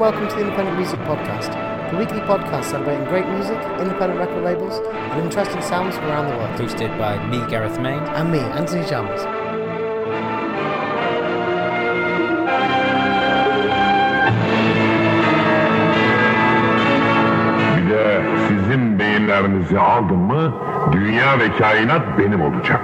and welcome to the Independent Music Podcast, the weekly podcast celebrating great music, independent record labels, and interesting sounds from around the world. Hosted by me, Gareth Main. And me, Anthony Chalmers. Bir de sizin beyinlerinizi aldım mı dünya ve kainat benim olacak.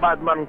Firm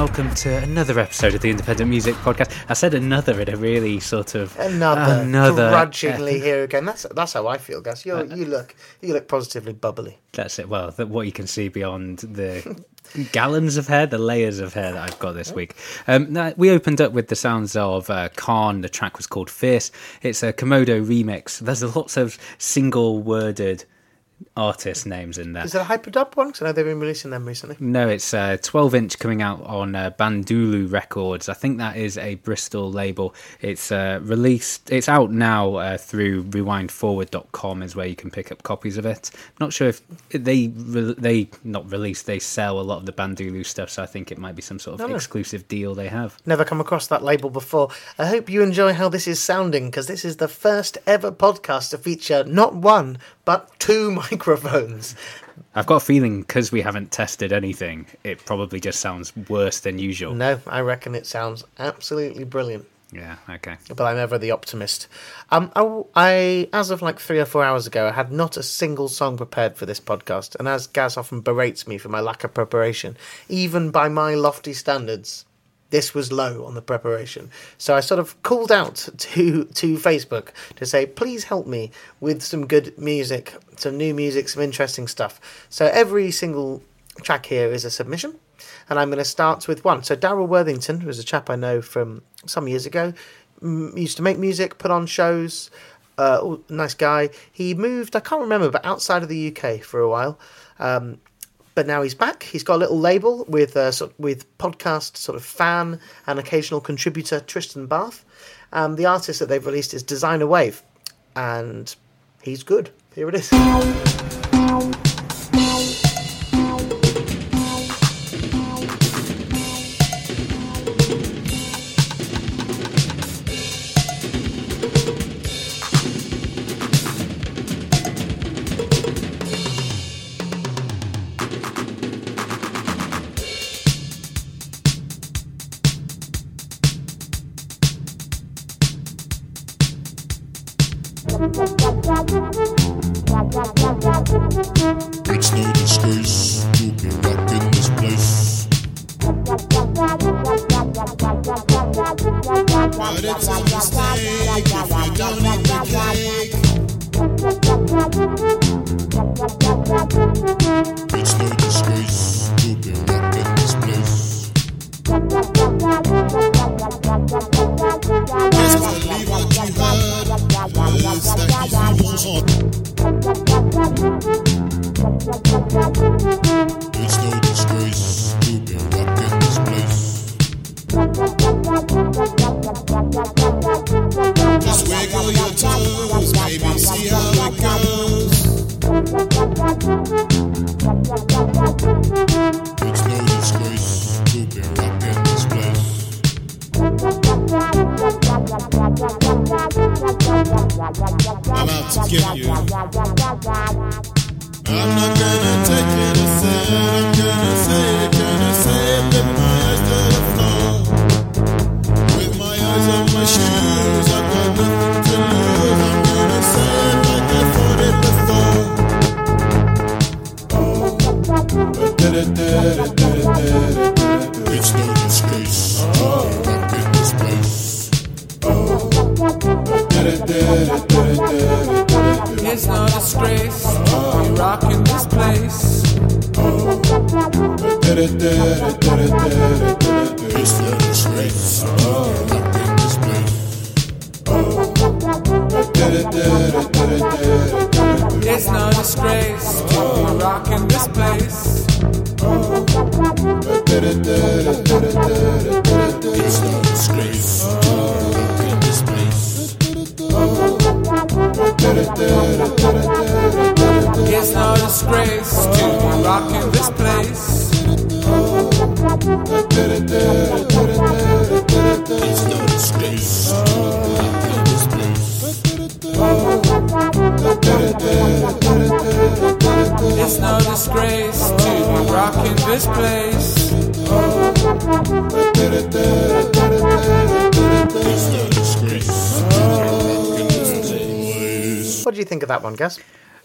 welcome to another episode of the Independent Music Podcast. I said another in a really sort of Another, another grudgingly here again. That's that's how I feel, guys. You you look you look positively bubbly. That's it. Well, the, what you can see beyond the gallons of hair, the layers of hair that I've got this week. Um, now, we opened up with the sounds of uh, Khan. The track was called Fierce. It's a Komodo remix. There's lots of single-worded artist names in there. Is it a hyperdub one? Because I know they've been releasing them recently. No, it's a 12 inch coming out on uh, Bandulu Records. I think that is a Bristol label. It's uh, released, it's out now uh, through rewindforward.com, is where you can pick up copies of it. Not sure if they, re- they not release, they sell a lot of the Bandulu stuff, so I think it might be some sort of Oh, no. exclusive deal they have. Never come across that label before. I hope you enjoy how this is sounding because this is the first ever podcast to feature not one but two microphones. I've got a feeling because we haven't tested anything, it probably just sounds worse than usual. No, I reckon it sounds absolutely brilliant. Yeah, okay. but I'm ever the optimist. Um, I, I, as of like three or four hours ago, I had not a single song prepared for this podcast, and as Gaz often berates me for my lack of preparation, even by my lofty standards, this was low on the preparation. So I sort of called out to to Facebook to say, please help me with some good music, some new music, some interesting stuff. So every single track here is a submission, and I'm going to start with one. So Daryl Worthington, who's a chap I know from some years ago, m- used to make music, put on shows. Uh, oh, nice guy. He moved, I can't remember, but outside of the UK for a while. Um, but now he's back. He's got a little label with uh, sort with podcast sort of fan and occasional contributor Tristan Bath. Um, the artist that they've released is Designer Wave, and he's good. Here it is. But it's a mistake if you don't eat the cake. It's no disgrace to be rocking this place. Just believe what you heard. Is that you disgrace to be rocking this place. It's no disgrace. to be rocking this place. It's no disgrace to be rocking this place. It's no disgrace. to be rocking this place. What do you think of that one, Gus?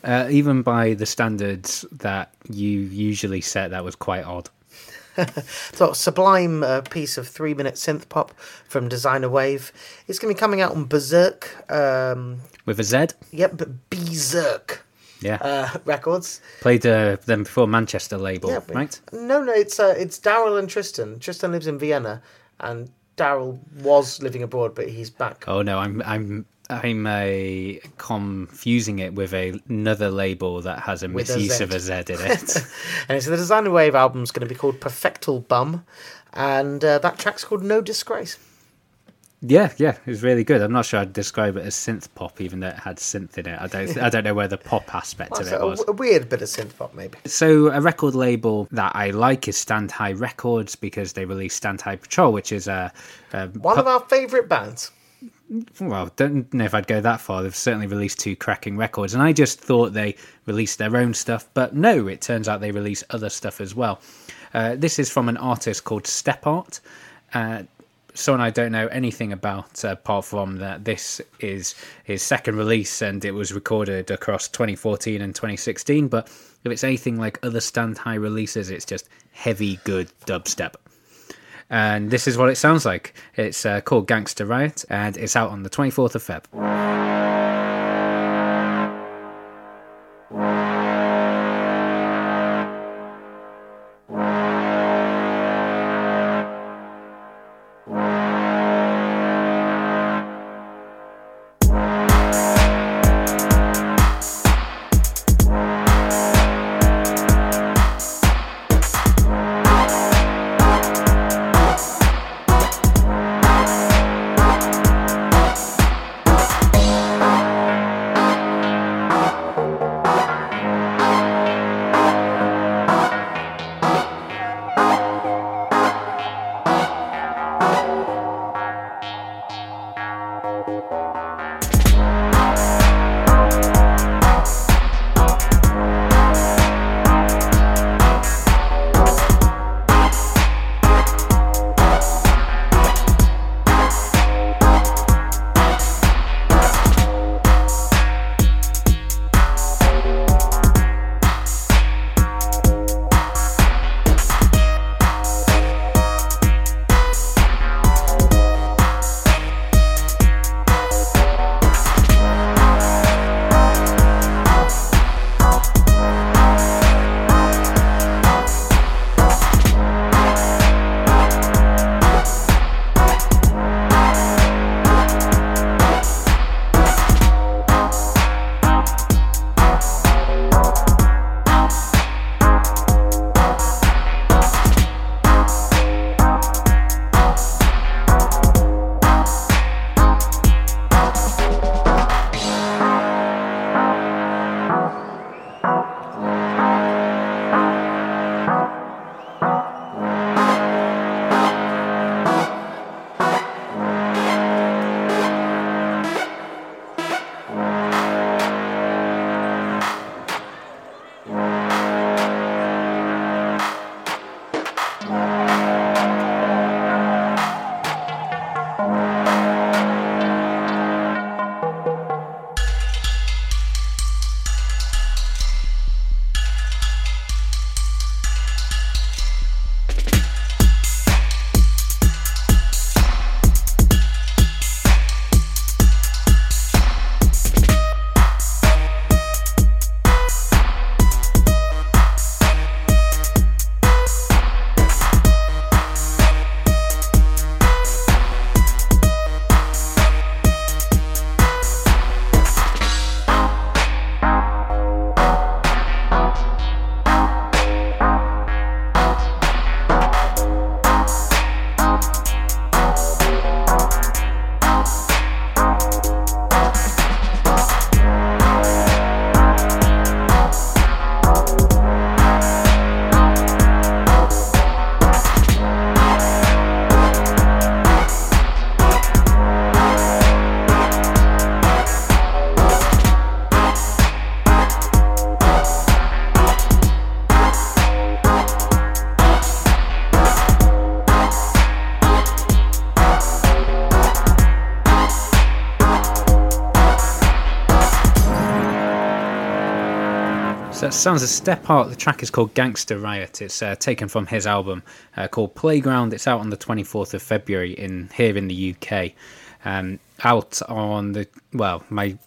Uh, even by the standards that you usually set, that was quite odd. So, sublime uh, piece of three minute synth pop from Designer Wave. It's going to be coming out on Berserk. Um, With a Z, yep, but Berserk yeah. uh, Records. Played uh, them before Manchester label, Yeah, right? No, no, it's uh, it's Daryl and Tristan. Tristan lives in Vienna, and Daryl was living abroad, but he's back. Oh no, I'm I'm I'm uh, confusing it with a, another label that has a With a misuse Z. of a Z in it. And so the Designer Wave album is going to be called Perfectal Bum, and uh, that track's called No Disgrace. yeah, yeah, it was really good. I'm not sure I'd describe it as synth pop, even though it had synth in it. I don't I don't know where the pop aspect Well, of it was. a, a weird bit of synth pop, maybe. So a record label that I like is Stand High Records because they released Stand High Patrol, which is a, a One of our favourite bands. Well, don't know if I'd go that far. They've certainly released two cracking records, and I just thought they released their own stuff, but no, it turns out they release other stuff as well. Uh, this is from an artist called Step Art. Uh, someone I don't know anything about apart from that this is his second release and it was recorded across 2014 and 2016. But if it's anything like other Stand High releases, it's just heavy, good dubstep and this is what it sounds like. It's uh, called Gangster Riot, and it's out on the 24th of Feb. Sounds a Step Art. The track is called Gangster Riot. It's uh, taken from his album uh, called Playground. It's out on the 24th of February in here in the UK. Um, out on the well, my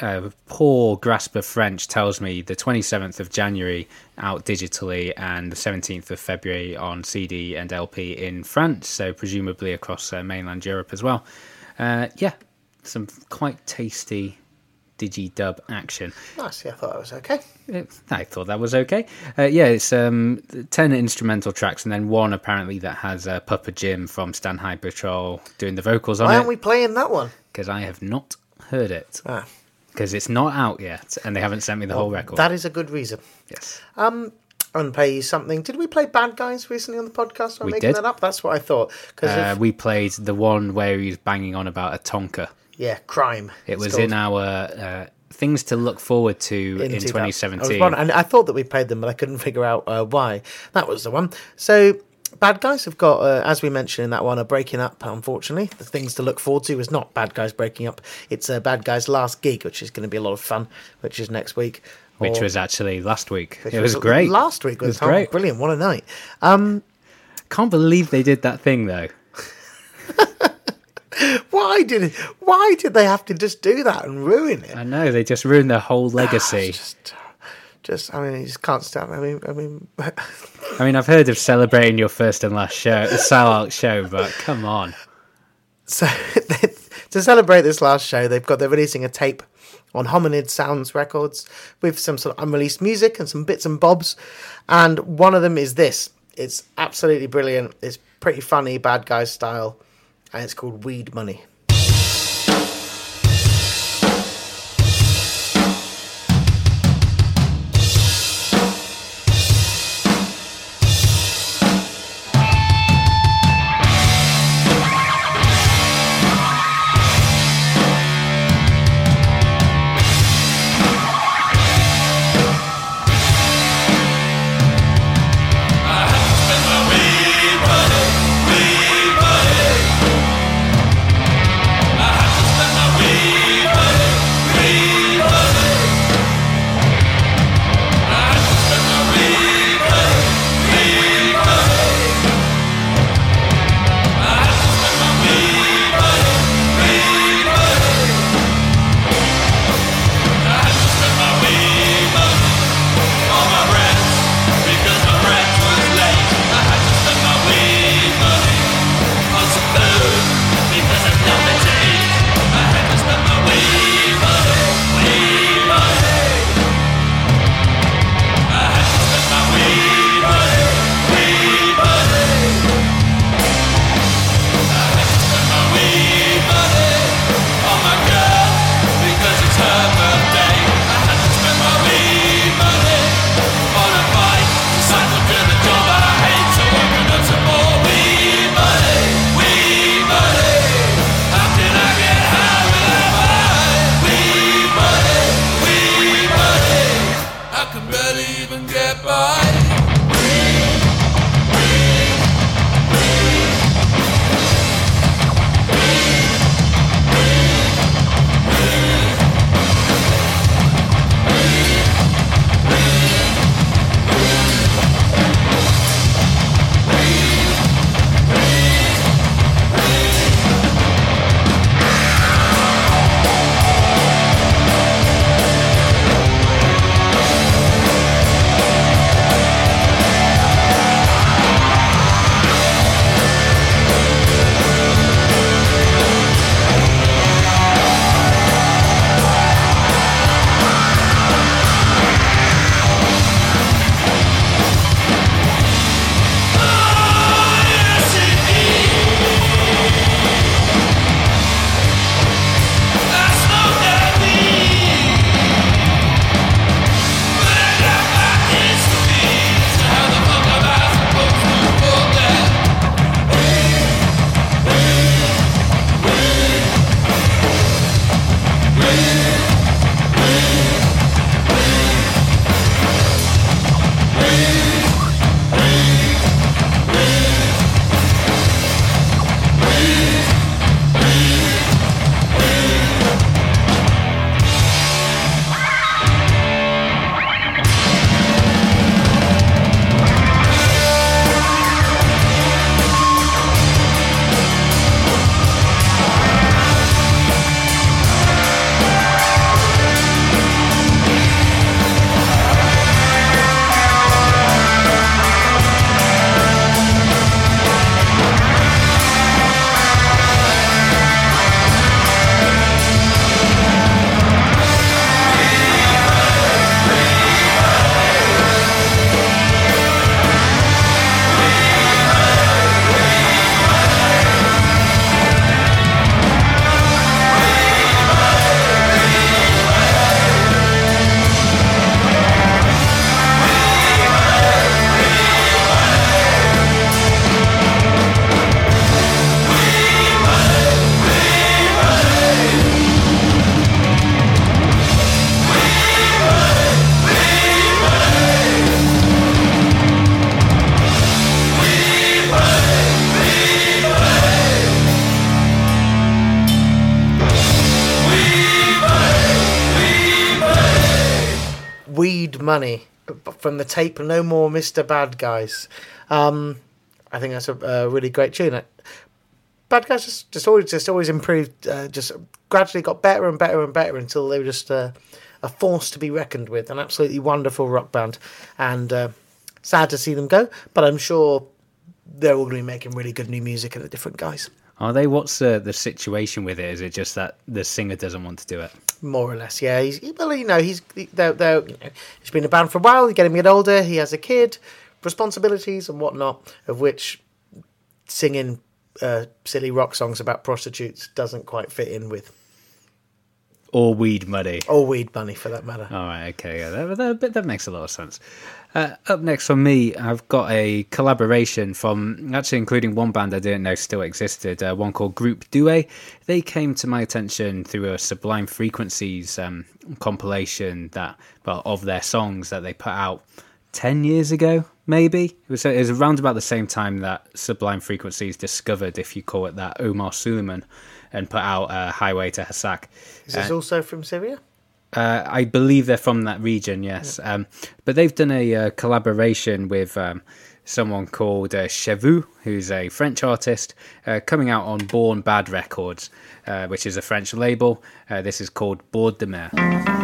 uh, poor grasp of French tells me the 27th of January out digitally and the 17th of February on CD and LP in France, so presumably across uh, mainland Europe as well. Uh, yeah, some quite tasty digi-dub action. Nice. Yeah, I thought that was okay. I thought that was okay. Uh, yeah, it's um, 10 instrumental tracks and then one apparently that has uh, Pupajim from Stand High Patrol doing the vocals on Why it Why aren't we playing that one? because I have not heard it Ah, because it's not out yet and they haven't sent me the whole record. that is a good reason. yes. Going to play you something. Did we play Bad Guys recently on the podcast? Am I We making did. that up? That's what I thought. Because Uh, we played the one where he's banging on about a Tonka. Yeah, crime. It was called. in our uh, things to look forward to in, 2000. I was 2017. wondering- and I thought that we played them, but I couldn't figure out uh, why. That was the one. So, Bad Guys have got, uh, as we mentioned in that one, are breaking up, unfortunately. The things to look forward to is not Bad Guys breaking up, it's uh, Bad Guys' last gig, which is going to be a lot of fun, which is next week. which was actually last week. It was great. Last week was, was great. Brilliant. What a night. Um, Can't believe they did that thing though. why did why did they have to just do that and ruin it? I know they just ruined their whole ah, legacy. Just, just I mean, you just can't stand. I mean, I mean, I mean, I've heard of celebrating your first and last show, the sellout show, but come on. So to celebrate this last show, they've got they're releasing a tape on Hominid Sounds Records with some sort of unreleased music and some bits and bobs. And one of them is this. It's absolutely brilliant. It's pretty funny, bad guy style, and it's called Weed Money. Money from the tape No More Mr. Bad Guys. Um, I think that's a, a really great tune. Bad Guys just, just always just always improved, uh, just gradually got better and better and better until they were just uh, a force to be reckoned with. An absolutely wonderful rock band, and uh, sad to see them go. But I'm sure they're all going to be making really good new music and the different guys, Are they? What's the the situation with it? Is it just that the singer doesn't want to do it? More or less. Yeah, he's well, you know, he's they're, they're, you know, he's been a band for a while. He's getting a bit older. He has a kid, responsibilities and whatnot, of which singing uh, silly rock songs about prostitutes doesn't quite fit in with, Or weed money? or weed money for that matter. All right, okay, yeah, that, that, that makes a lot of sense. Uh, up next for me, I've got a collaboration from actually including one band I didn't know still existed, uh, one called Group Doueh. They came to my attention through a Sublime Frequencies um, compilation that, well, of their songs that they put out ten years ago, maybe. It was, it was around about the same time that Sublime Frequencies discovered, if you call it that, Omar Souleyman, and put out uh, Highway to Hassake. Is this also from Syria? Uh, I believe they're from that region, yes. Um, but they've done a uh, collaboration with um, someone called uh, Cheveu, who's a French artist, uh, coming out on Born Bad Records, uh, which is a French label. Uh, this is called Bord de Mer.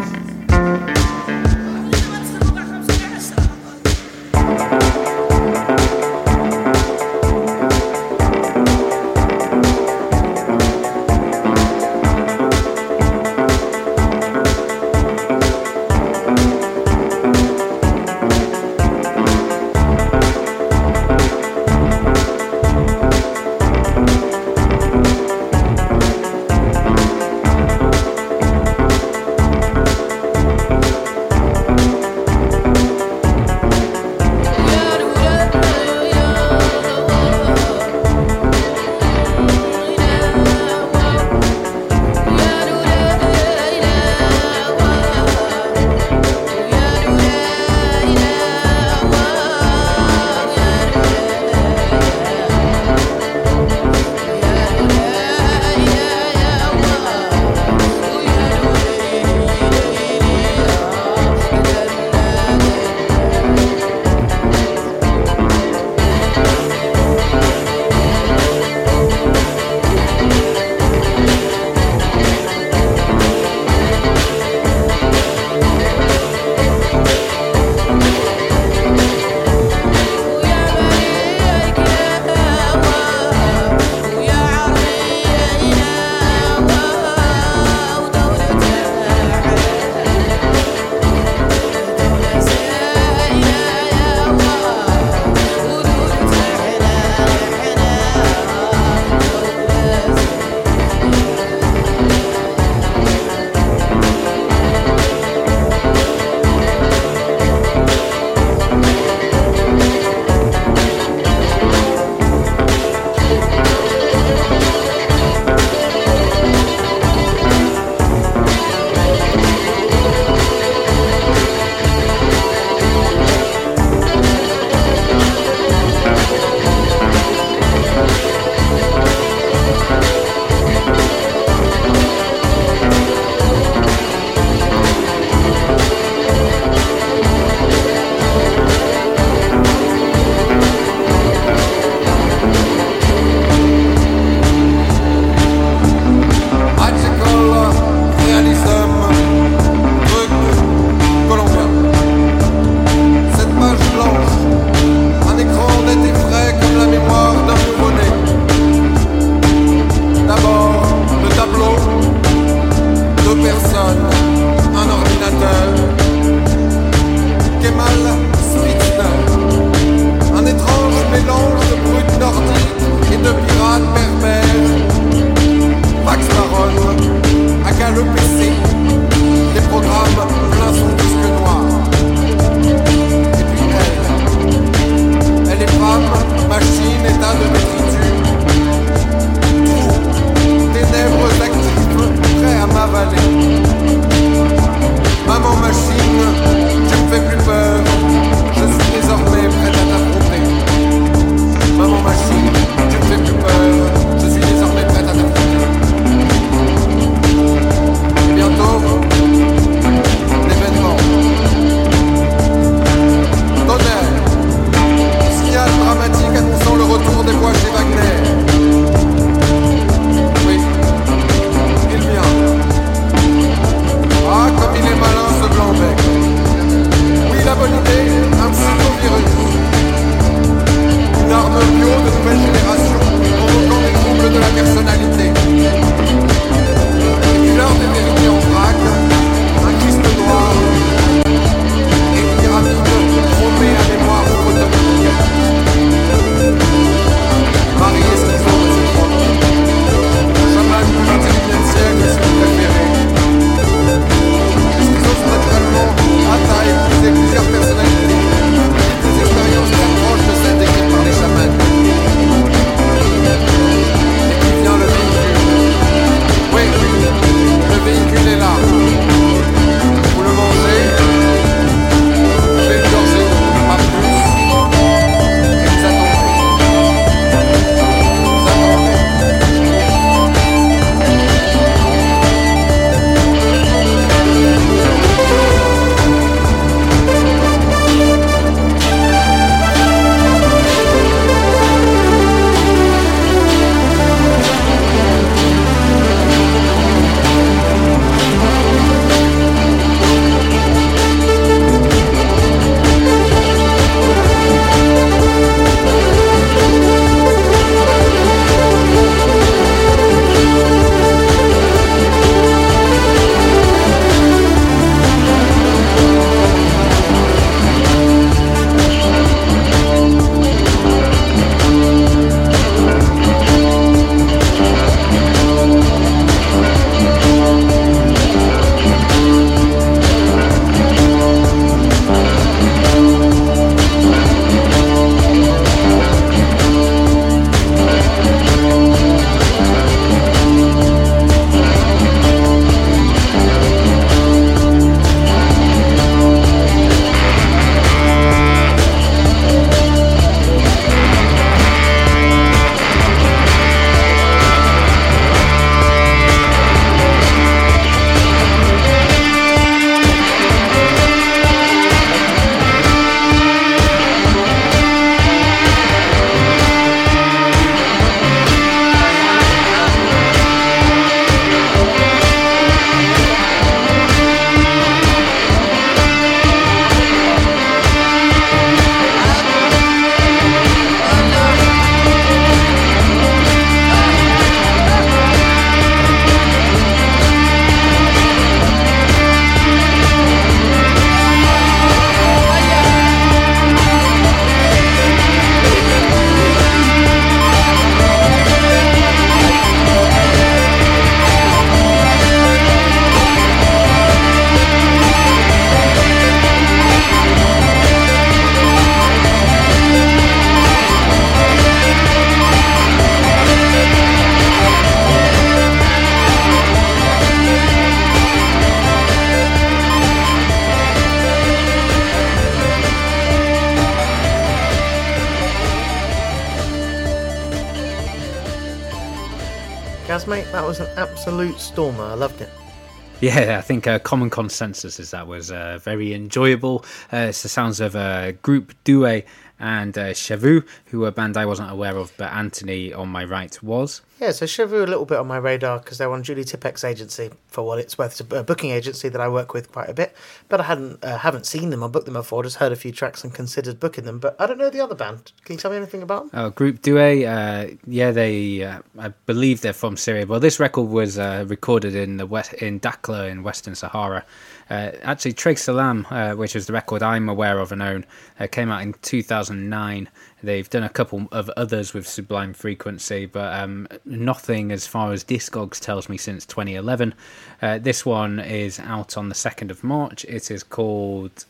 Think uh, common consensus is that was uh, very enjoyable. Uh, it's the sounds of uh, Group Doueh and uh, Cheveu, who a band I wasn't aware of, but Anthony on my right was. Yeah, so Cheveu a little bit on my radar because they're on Julie Tippex's agency for what it's worth. It's a booking agency that I work with quite a bit, but I hadn't uh, haven't seen them or booked them before. Just heard a few tracks and considered booking them, but I don't know the other band. Can you tell me anything about them? Oh, Group Doueh, uh, yeah, they, uh, I believe they're from Syria. Well, this record was uh, recorded in the west in Dakhla in Western Sahara. Uh, actually, Treeg Salaam, uh, which is the record I'm aware of and own, came out in 2009. They've done a couple of others with Sublime Frequency, but um, nothing as far as Discogs tells me since 2011. Uh, this one is out on the 2nd of March. It is called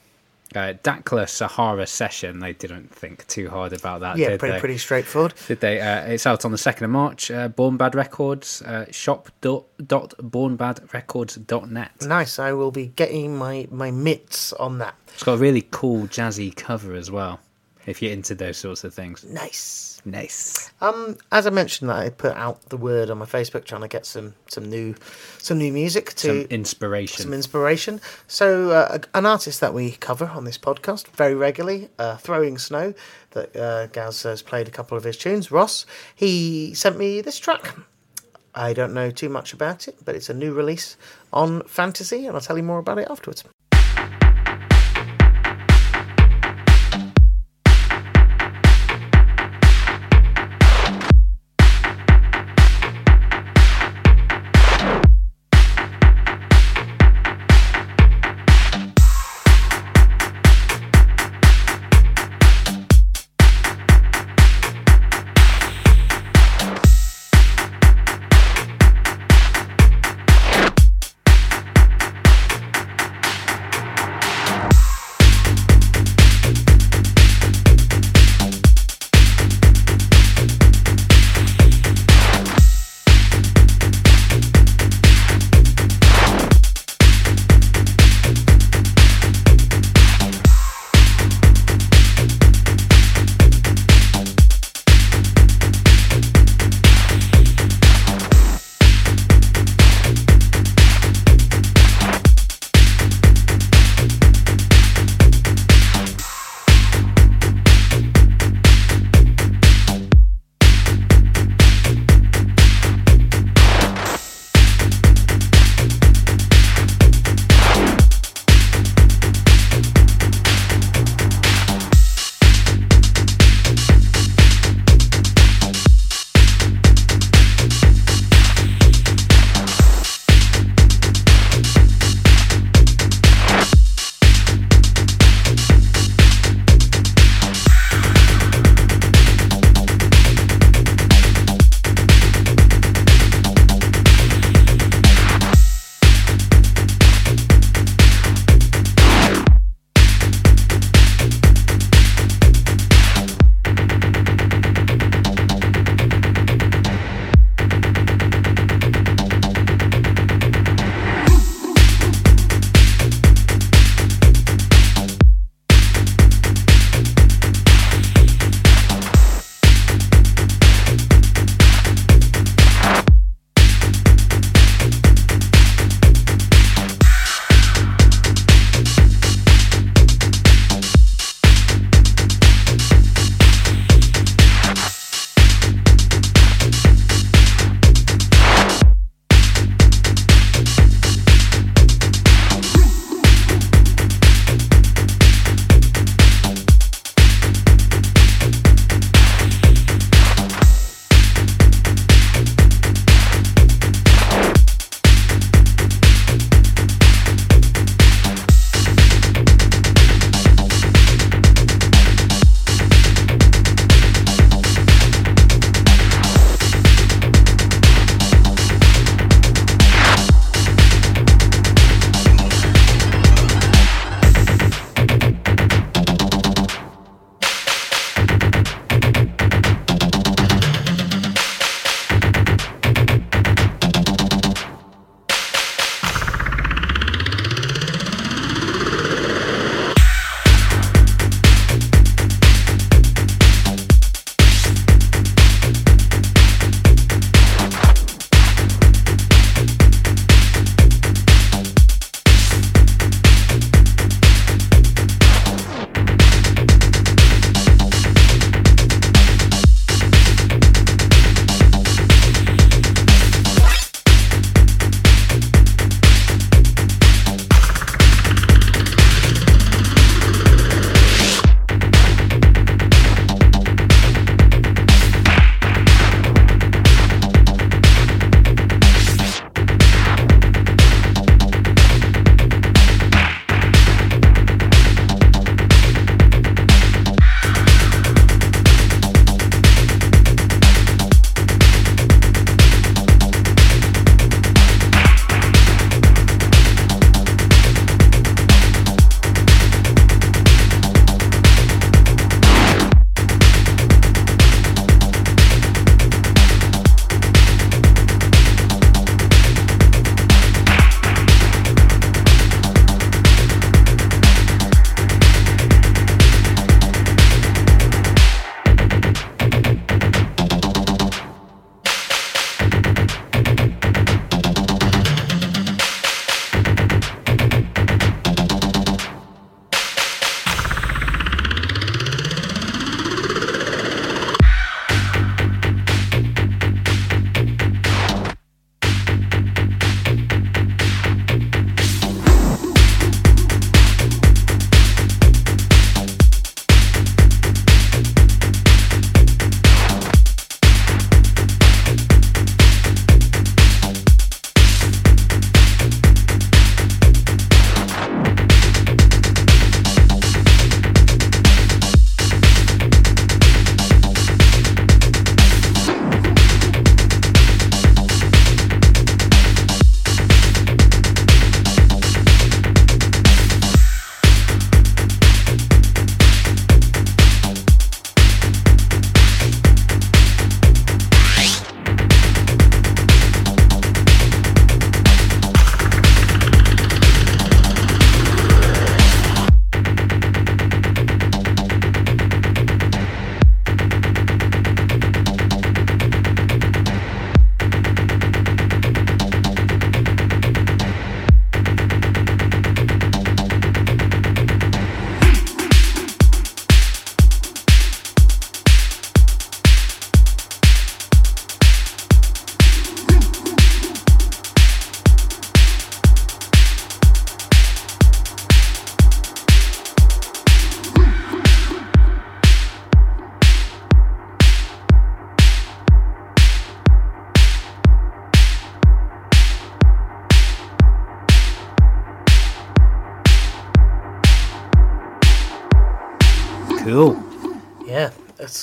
uh, Dakhla Sahara Session. They didn't think too hard about that, Yeah, did pretty they? pretty straightforward. Did they? Uh, it's out on the 2nd of March. Uh, Born Bad Records, uh, shop.bornbadrecords.net. Nice. I will be getting my my mitts on that. It's got a really cool jazzy cover as well, if you're into those sorts of things. Nice. Nice. Um, as I mentioned, that I put out the word on my Facebook trying to get some some new some new music to Some inspiration. some inspiration. So, uh, an artist that we cover on this podcast very regularly, uh, Throwing Snow, that uh, Gaz has played a couple of his tunes, Ross, he sent me this track. I don't know too much about it, but it's a new release on Fantasy, and I'll tell you more about it afterwards.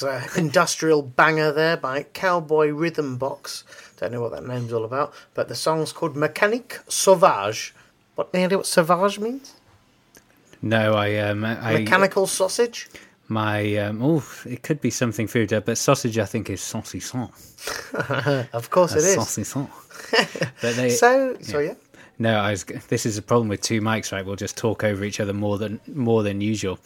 An industrial banger there by Cowboy Rhythm Box. Don't know what that name's all about, but the song's called Mécanique Sauvage. What any idea what sauvage means? No, I um, I Mechanical sausage. my um, oh, it could be something food, uh, but sausage I think is saucisson. Of course, it is. Saucisson. but they, So, so yeah. No, I was. This is a problem with two mics, right? We'll just talk over each other more than more than usual.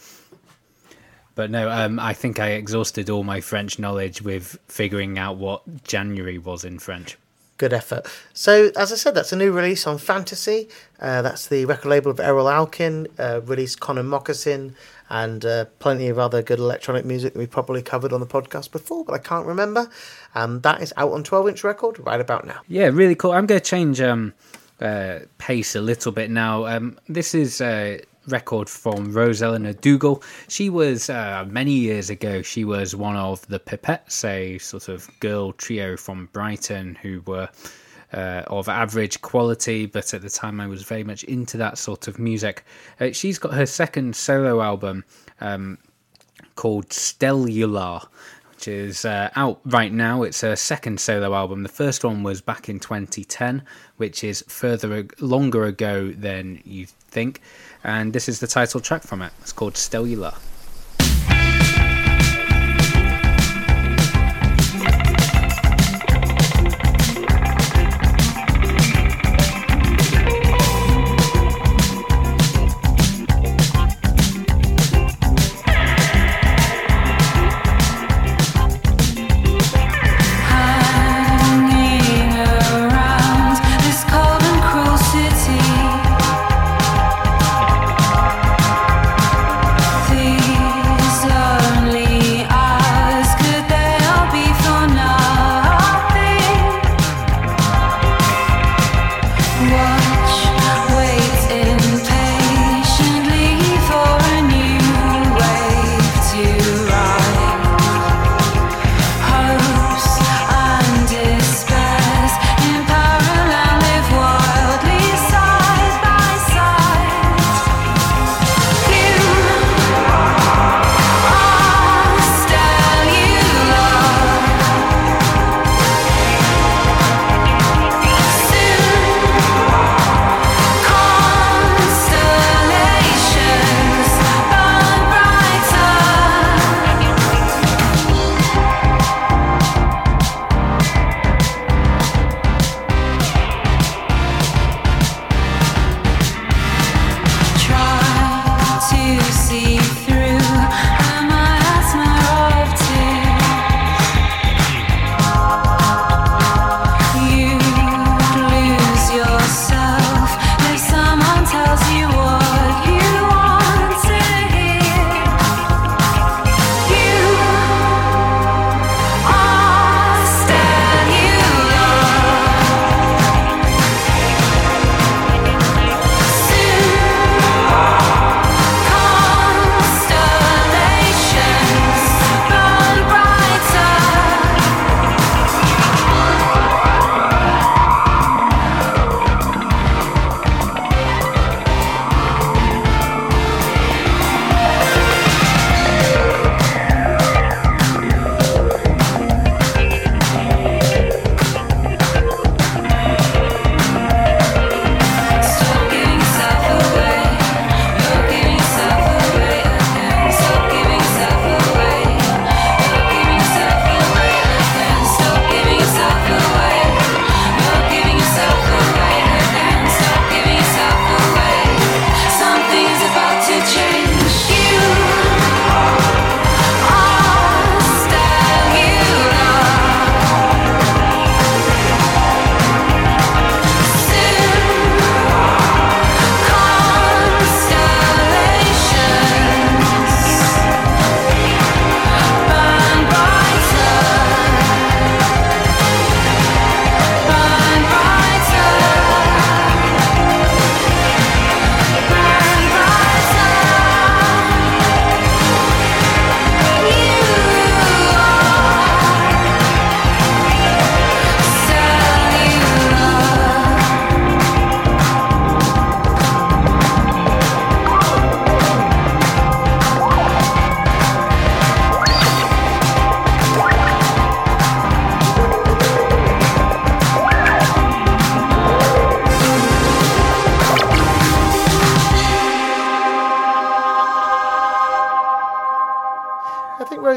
But no, um, I think I exhausted all my French knowledge with figuring out what January was in French. Good effort. So, as I said, that's a new release on Phantasy. Uh, that's the record label of Erol Alkan, uh, released Connan Mockasin, and uh, plenty of other good electronic music that we probably covered on the podcast before, but I can't remember. Um, that is out on 12 inch record right about now. Yeah, really cool. I'm going to change um, uh, pace a little bit now. Um, this is a record from Rose Elinor Dougall. She was, uh, many years ago, she was one of the Pipettes, a sort of girl trio from Brighton who were uh, of average quality, but at the time I was very much into that sort of music. Uh, she's got her second solo album um, called Stellular, which is uh, out right now. It's her second solo album. The first one was back in 2010, which is further longer ago than you think. And this is the title track from it. It's called Stellular.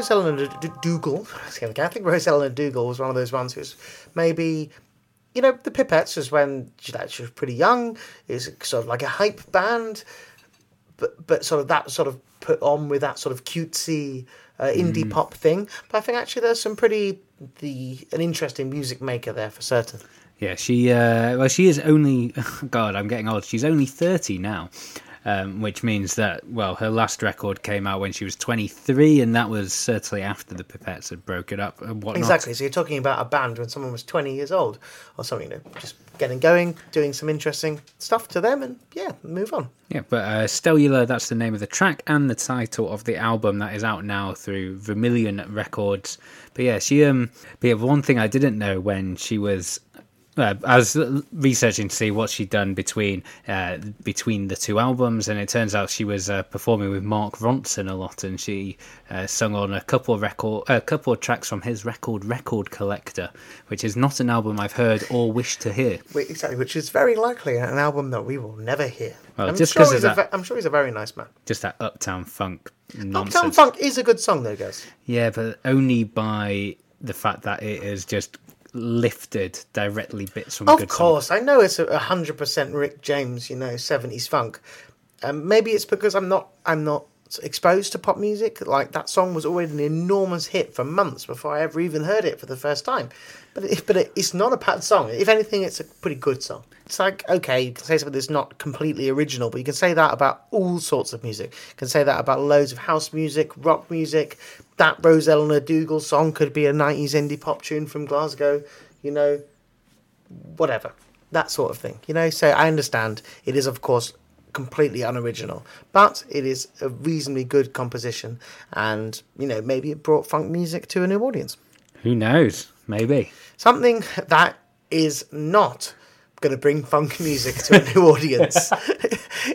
Rose Elinor D- D- Dougall. I think Rose Elinor Dougall was one of those ones who's maybe, you know, the Pipettes was when she, like, she was pretty young. Was sort of like a hype band, but but sort of that sort of put on with that sort of cutesy uh, indie Mm. pop thing. But I think actually there's some pretty the an interesting music maker there for certain. Yeah, she uh, well, she is only God. I'm getting old. She's only thirty now, um, which means that well, her last record came out when she was 23, and that was certainly after the Pipettes had broken up and whatnot. Exactly. So you're talking about a band when someone was 20 years old or something, you know, just getting going, doing some interesting stuff to them, and yeah, move on. Yeah, but uh, Stellular, that's the name of the track and the title of the album that is out now through Vermillion Records. But yeah, she um, but yeah, one thing I didn't know when she was. Uh, I was researching to see what she'd done between uh, between the two albums, and it turns out she was uh, performing with Mark Ronson a lot, and she uh, sung on a couple of record, a couple of tracks from his record, Record Collector, which is not an album I've heard or wish to hear. Wait, exactly, which is very likely an album that we will never hear. Well, I'm, just sure 'cause of he's a that- ve- I'm sure he's a very nice man. Just that Uptown Funk nonsense. Uptown Funk is a good song, though, guys. Yeah, but only by the fact that it is just lifted directly bits from Of course, I know it's a hundred percent Rick James, you know, seventies funk. Um, maybe it's because I'm not I'm not exposed to pop music. Like that song was already an enormous hit for months before I ever even heard it for the first time. But it, but it, it's not a bad song. If anything, it's a pretty good song. It's like okay, you can say something that's not completely original, but you can say that about all sorts of music. You can say that about loads of house music, rock music. That Rose Elinor Dougall song could be a '90s indie pop tune from Glasgow. You know, whatever that sort of thing you know so i understand it is of course completely unoriginal but it is a reasonably good composition and you know maybe it brought funk music to a new audience Who knows? Maybe. something that is not going to bring funk music to a new audience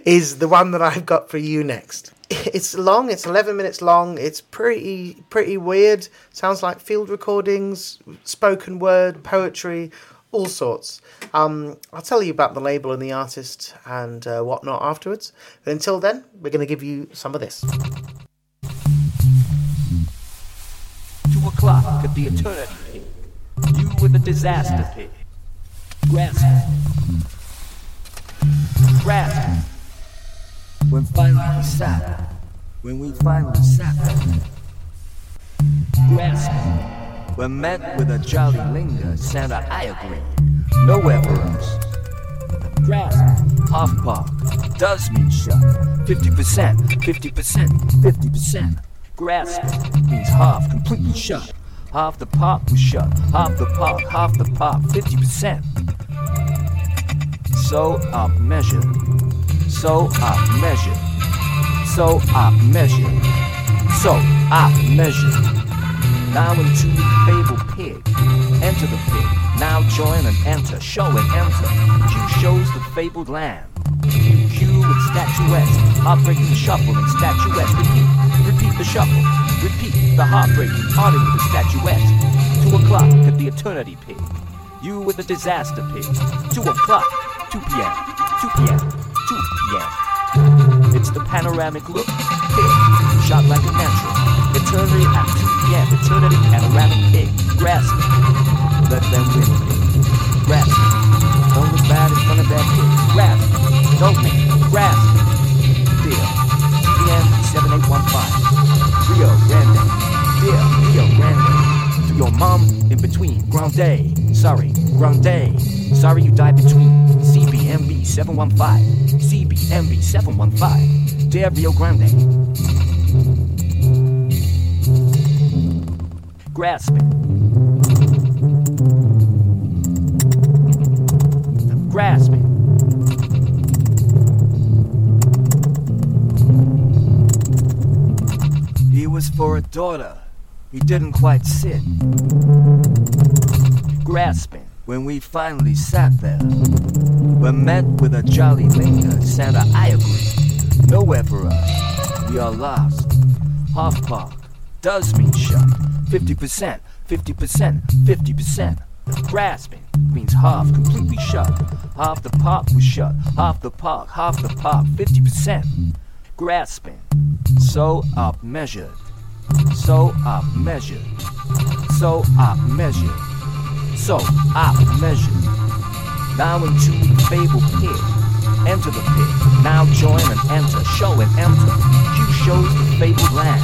is the one that i've got for you next. It's long it's 11 minutes long it's pretty pretty weird. Sounds like field recordings spoken word poetry all sorts. Um, i'll tell you about the label and the artist and uh, whatnot afterwards. But until then we're going to give you some of this. Two o'clock could be eternity. You with a disaster pig. Grasp. Grasp. When finally we sat. When we finally sat. Grasp. When met with a jolly linger, Santa, I agree. Nowhere for us. Grasp. Half park. Does mean shut. 50%, 50%, 50%. Grasp means half, completely shut. Half the park was shut. Half the park, half the park, 50%. So up measure. So up measure. So up measure. So up measure. Now into the fabled pig. Enter the pig. Now join and enter. Show and enter. Q shows the fabled land. You cue with statuettes. Heartbreaking shuffle and statuettes. Repeat. Repeat the shuffle. Repeat the heartbreaking parting with the statuettes. Two o'clock at the eternity pig. You with the disaster pig. Two o'clock. 2 p.m. 2 p.m. 2 p.m. It's the panoramic look. Pig. Shot like a natural. Eternity at 2 p.m. Eternity panoramic pig. Grasp it. Let them win. Grasp it. Don't look bad in front of that pig. Grasp it. Don't make it. Grasp it. Deal. PM 7815. Rio Grande. Dear Rio Grande. To your mom in between. Grande. Sorry. Grande. Sorry you died between. CBMB 715. CBMB 715. Dear Rio Grande. Grasping. Grasping. He was for a daughter. He didn't quite sit. Grasping. When we finally sat there, we're met with a jolly linger. Santa, I agree. Nowhere for us. We are lost. Half park does mean shut. 50%, 50%, 50%. Grasping means half, completely shut. Half the park was shut. Half the park, half the park, 50%. Grasping. So up measured. So I measure. So I measure. So I measure. Now into the fabled pig. Enter the pig. Now join and enter. Show and enter. Q shows the fabled land.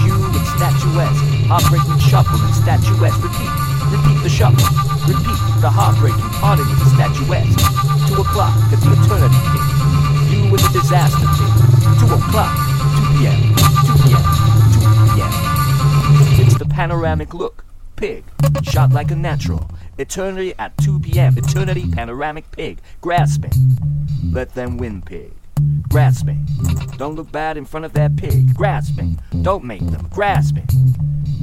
Q and statuettes. Heartbreaking shuffle and statuettes. Repeat. Repeat the shuffle. Repeat the heartbreaking parting with the statuettes. Two o'clock at the eternity pig. You with the disaster pig. Two o'clock. 2 p.m. 2 p.m. 2 p.m. It's the panoramic look. Pig. Shot like a natural. Eternity at 2 p.m. Eternity panoramic pig. Grasping. Let them win, pig. Grasping. Don't look bad in front of that pig. Grasping. Don't make them. Grasping.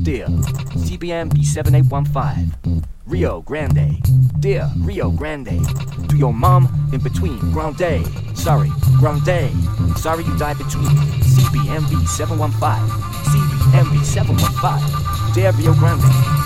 Dear CBM B7815. Rio Grande. Dear Rio Grande. To your mom in between. Grande. Sorry. Grande. Sorry you died between. CBMB 715. CBMB 715. Dear Rio Grande.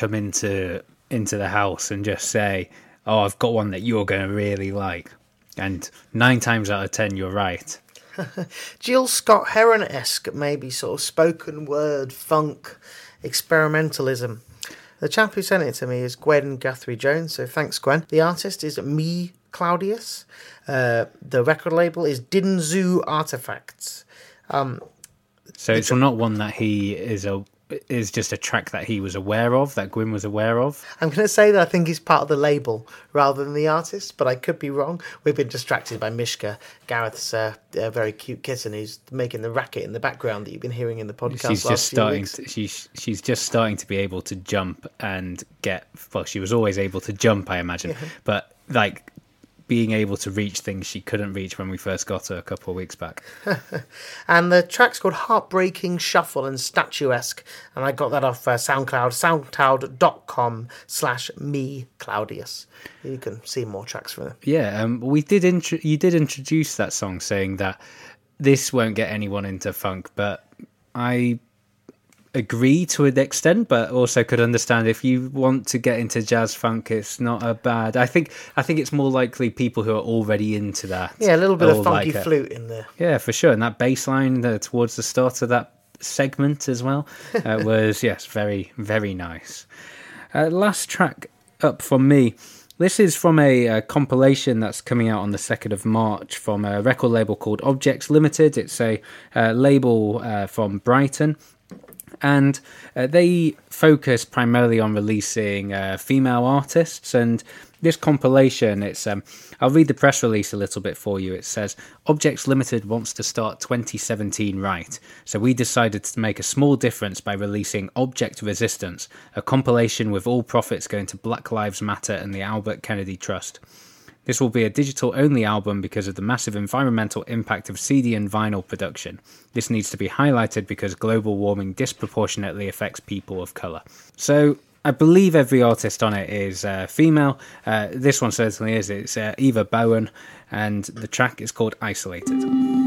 Come into into the house and just say, "Oh, I've got one that you're going to really like," and nine times out of ten, you're right. Gil Scott-Heron esque, maybe sort of spoken word funk experimentalism. The chap who sent it to me is Gwen Guthrie Jones, so thanks, Gwen. The artist is Me Claudius. Uh, the record label is Dinzu Artifacts. Um, So it's not one that he is a is just a track that he was aware of, that Gwyn was aware of. I'm going to say that I think he's part of the label rather than the artist, but I could be wrong. We've been distracted by Mishka, Gareth's uh, uh, very cute kitten who's making the racket in the background that you've been hearing in the podcast. She's last just starting. To, she's she's just starting to be able to jump and get. Well, she was always able to jump, I imagine, but like being able to reach things she couldn't reach when we first got her a couple of weeks back. And the track's called Heartbreaking Shuffle and Statuesque. And I got that off uh, SoundCloud, soundcloud.com slash me, Claudius. You can see more tracks from them. Yeah, um, we did. Intro- you did introduce that song, saying that this won't get anyone into funk, but I agree to an extent, but also could understand if you want to get into jazz funk, it's not a bad. I think. I think it's more likely people who are already into that. Yeah, a little bit of funky like it. flute in there. Yeah, for sure. And that bass line uh, towards the start of that segment as well uh, was, yes, very, very nice. Uh, last track up from me. This is from a, uh compilation that's coming out on the 2nd of March from a record label called Objects Limited. It's a uh, label uh, from Brighton and uh, they focus primarily on releasing uh, female artists. And this compilation it's um, i'll read the press release a little bit for you. It says objects limited wants to start 2017 right. So we decided to make a small difference by releasing object resistance a compilation with all profits going to black lives matter and the albert kennedy trust this will be a digital only album because of the massive environmental impact of CD and vinyl production. This needs to be highlighted because global warming disproportionately affects people of colour. So, I believe every artist on it is uh, female. Uh, this one certainly is. It's uh, Eva Bowen, and the track is called Isolated.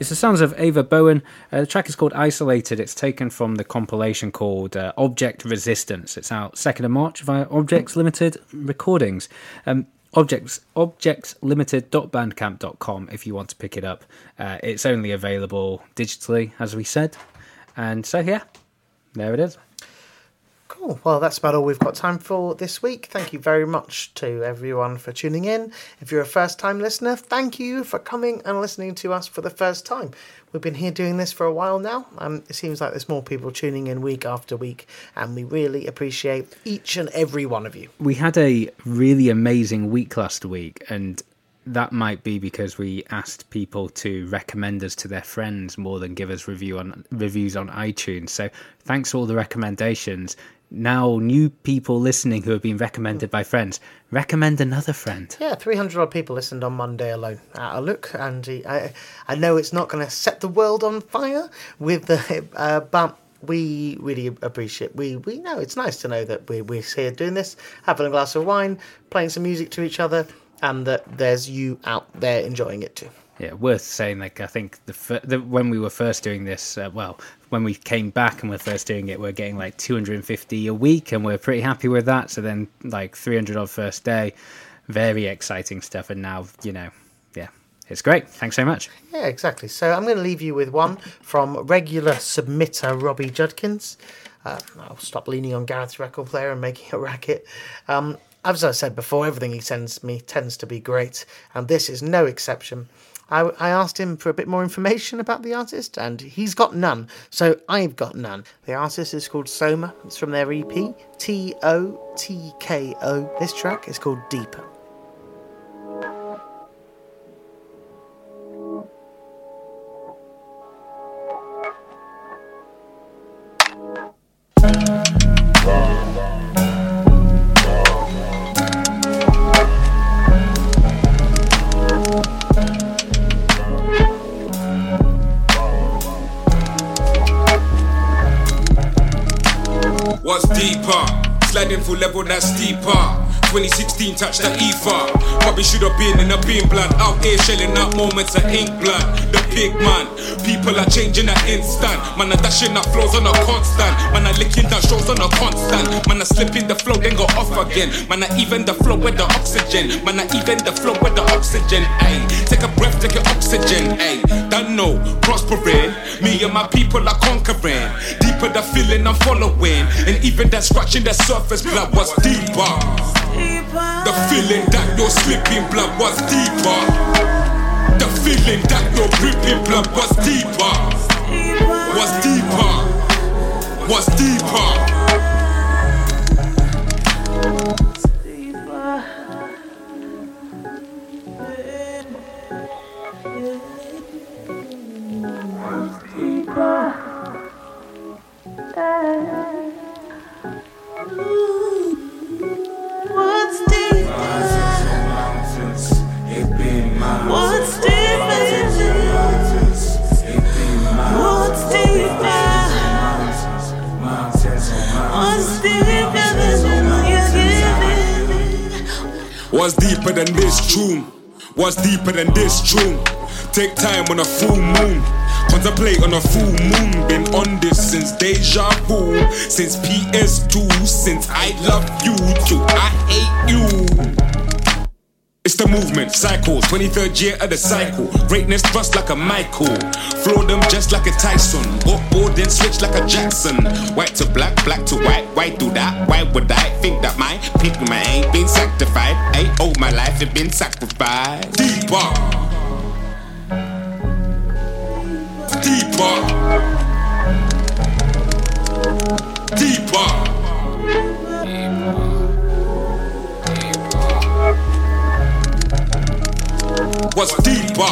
It's the sounds of Ava Bowen. Uh, the track is called Isolated. It's taken from the compilation called uh, Object Resistance. It's out 2nd of March via Objects Limited Recordings. Um, Objects objectslimited.bandcamp.com if you want to pick it up. Uh, it's only available digitally, as we said. And so, yeah, there it is. Cool. Well, that's about all we've got time for this week. Thank you very much to everyone for tuning in. If you're a first time listener, thank you for coming and listening to us for the first time. We've been here doing this for a while now. Um, it seems like there's more people tuning in week after week, and we really appreciate each and every one of you. We had a really amazing week last week, and that might be because we asked people to recommend us to their friends more than give us review on reviews on iTunes. So thanks for all the recommendations. Now new people listening who have been recommended by friends. Recommend another friend. Yeah, 300 odd people listened on Monday alone at a look, and I, I know it's not going to set the world on fire with the, uh, but we really appreciate. We we know it's nice to know that we're, we're here doing this, having a glass of wine, playing some music to each other, and that there's you out there enjoying it too. Yeah, worth saying. Like I think the, the when we were first doing this, uh, well, when we came back and we're first doing it, we're getting like 250 a week, and we're pretty happy with that. So then, like 300 on first day, very exciting stuff. And now, you know, yeah, it's great. Thanks so much. Yeah, exactly. So I'm going to leave you with one from regular submitter Robbie Judkins. Uh, I'll stop leaning on Gareth's record player and making a racket. Um, as I said before, everything he sends me tends to be great, and this is no exception. I, I asked him for a bit more information about the artist, and he's got none, so I've got none. The artist is called Soma. It's from their EP, T O T K O. This track is called Deeper. Level that's deeper. 2016 touch the ether. Probably should have been in a beam blood. Out here shelling out moments of ink blood. The pig man. People are changing at instant. Man are dashing up flows on a constant. Man are licking down shows on a constant. Man are slipping the flow then go off again. Man are even the flow with the oxygen. Man are even the flow with the oxygen. Ayy, take a breath, take your oxygen. Ayy, don't know, prospering. Me and my people are conquering. Deeper the feeling I'm following. And even that scratching the surface blood was deeper. The feeling that you're slipping blood was deeper. The feeling that you're dripping blood was deeper. Was deeper. Was deeper. What's deeper than this tune? What's deeper than this tune? Take time on a full moon. Contemplate on a full moon. Been on this since deja vu. Since PS2. Since I love you to I hate you. The movement, cycle, 23rd year of the cycle. Greatness thrust like a Michael. Floor them just like a Tyson. Walk board then switch like a Jackson. White to black, black to white. Why do that? Why would I think that my people man ain't been sanctified? Ain't all oh, my life it been sacrificed. Deeper. Deeper. Deeper. Was deeper.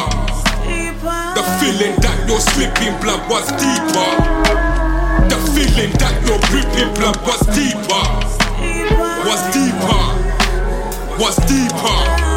The feeling that you're slipping blood was deeper. The feeling that you're dripping blood was deeper. Was deeper. Was deeper.